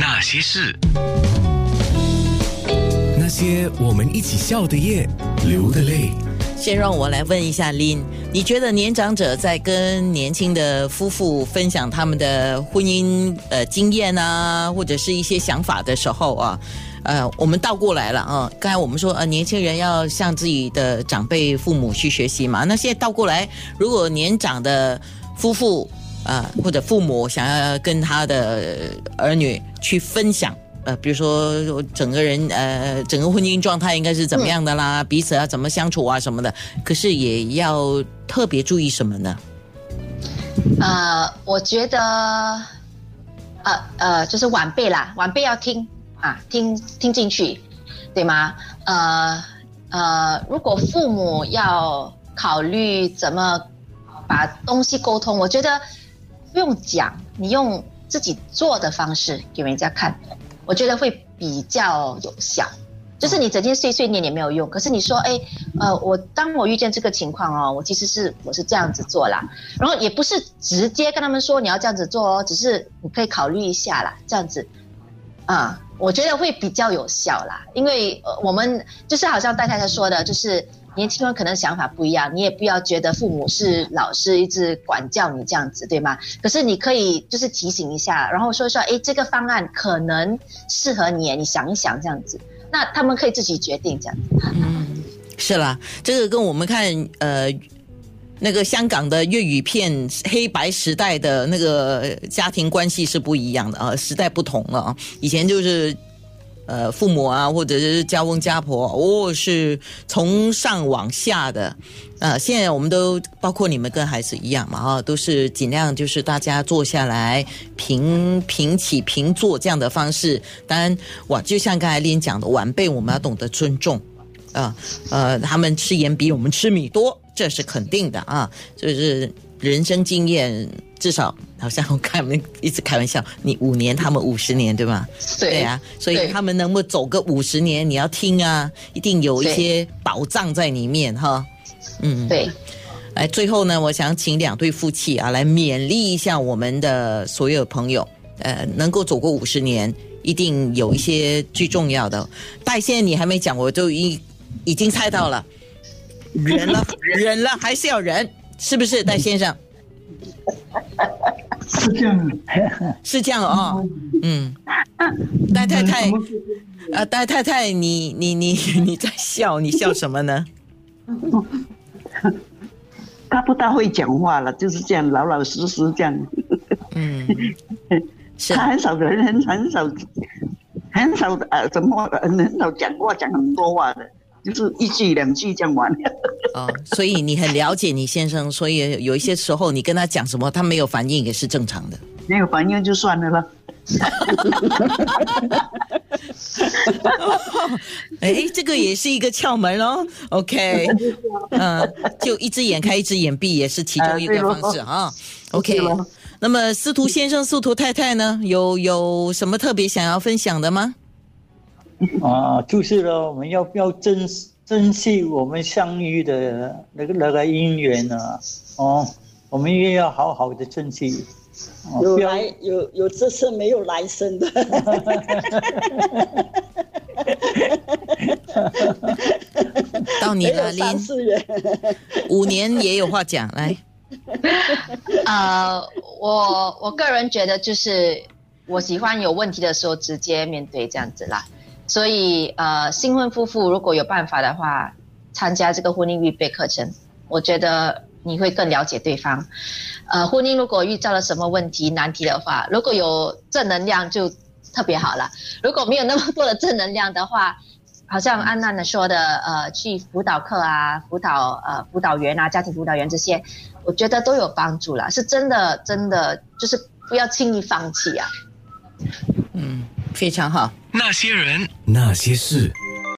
那些事，那些我们一起笑的夜，流的泪。先让我来问一下 Lin，你觉得年长者在跟年轻的夫妇分享他们的婚姻呃经验啊，或者是一些想法的时候啊，呃，我们倒过来了啊。刚才我们说呃，年轻人要向自己的长辈父母去学习嘛，那现在倒过来，如果年长的夫妇啊或者父母想要跟他的儿女去分享。呃，比如说整个人呃，整个婚姻状态应该是怎么样的啦？彼此要怎么相处啊什么的？可是也要特别注意什么呢？呃，我觉得，呃呃，就是晚辈啦，晚辈要听啊，听听进去，对吗？呃呃，如果父母要考虑怎么把东西沟通，我觉得不用讲，你用自己做的方式给人家看。我觉得会比较有效，就是你整天碎碎念也没有用。可是你说，哎，呃，我当我遇见这个情况哦，我其实是我是这样子做啦，然后也不是直接跟他们说你要这样子做哦，只是你可以考虑一下啦，这样子，啊，我觉得会比较有效啦，因为我们就是好像戴太太说的，就是。年轻人可能想法不一样，你也不要觉得父母是老师一直管教你这样子，对吗？可是你可以就是提醒一下，然后说说，哎，这个方案可能适合你，你想一想这样子，那他们可以自己决定这样子。嗯，是啦，这个跟我们看呃那个香港的粤语片黑白时代的那个家庭关系是不一样的啊，时代不同了啊，以前就是。呃，父母啊，或者是家翁家婆，哦，是从上往下的。呃，现在我们都包括你们跟孩子一样嘛，啊，都是尽量就是大家坐下来平平起平坐这样的方式。当然，哇，就像刚才林讲的，晚辈我们要懂得尊重啊，呃，他们吃盐比我们吃米多，这是肯定的啊，就是人生经验。至少好像我开们一直开玩笑，你五年，他们五十年，对吗？对啊，所以他们能不能走个五十年，你要听啊，一定有一些宝藏在里面哈。嗯，对。来，最后呢，我想请两对夫妻啊，来勉励一下我们的所有朋友，呃，能够走过五十年，一定有一些最重要的。戴先生，你还没讲，我就已已经猜到了，忍了，忍了，还是要忍，是不是，戴先生？是这样，是这样哦，嗯，戴太太，啊，戴太太，你你你 你在笑，你笑什么呢？他不大会讲话了，就是这样老老实实这样。嗯，他很少人很很少很少呃，怎么很少讲话讲很多话的。就是一句两句讲完。哦，所以你很了解你先生，所以有一些时候你跟他讲什么，他没有反应也是正常的。没有反应就算了吧。哎，这个也是一个窍门哦。OK，嗯，就一只眼开一只眼闭也是其中一个方式啊。OK，那么司徒先生、司徒太太呢，有有什么特别想要分享的吗？啊，就是了，我们要要珍珍惜我们相遇的那个那个姻缘啊，哦，我们也要好好的珍惜。有来有有这次没有来生的。到你了，林。五年也有话讲，来。呃，我我个人觉得就是我喜欢有问题的时候直接面对这样子啦。所以，呃，新婚夫妇如果有办法的话，参加这个婚姻预备课程，我觉得你会更了解对方。呃，婚姻如果遇到了什么问题难题的话，如果有正能量就特别好了。如果没有那么多的正能量的话，好像安娜的说的，呃，去辅导课啊，辅导呃辅导员啊，家庭辅导员这些，我觉得都有帮助了。是真的，真的就是不要轻易放弃啊。嗯。非常好。那些人，那些事。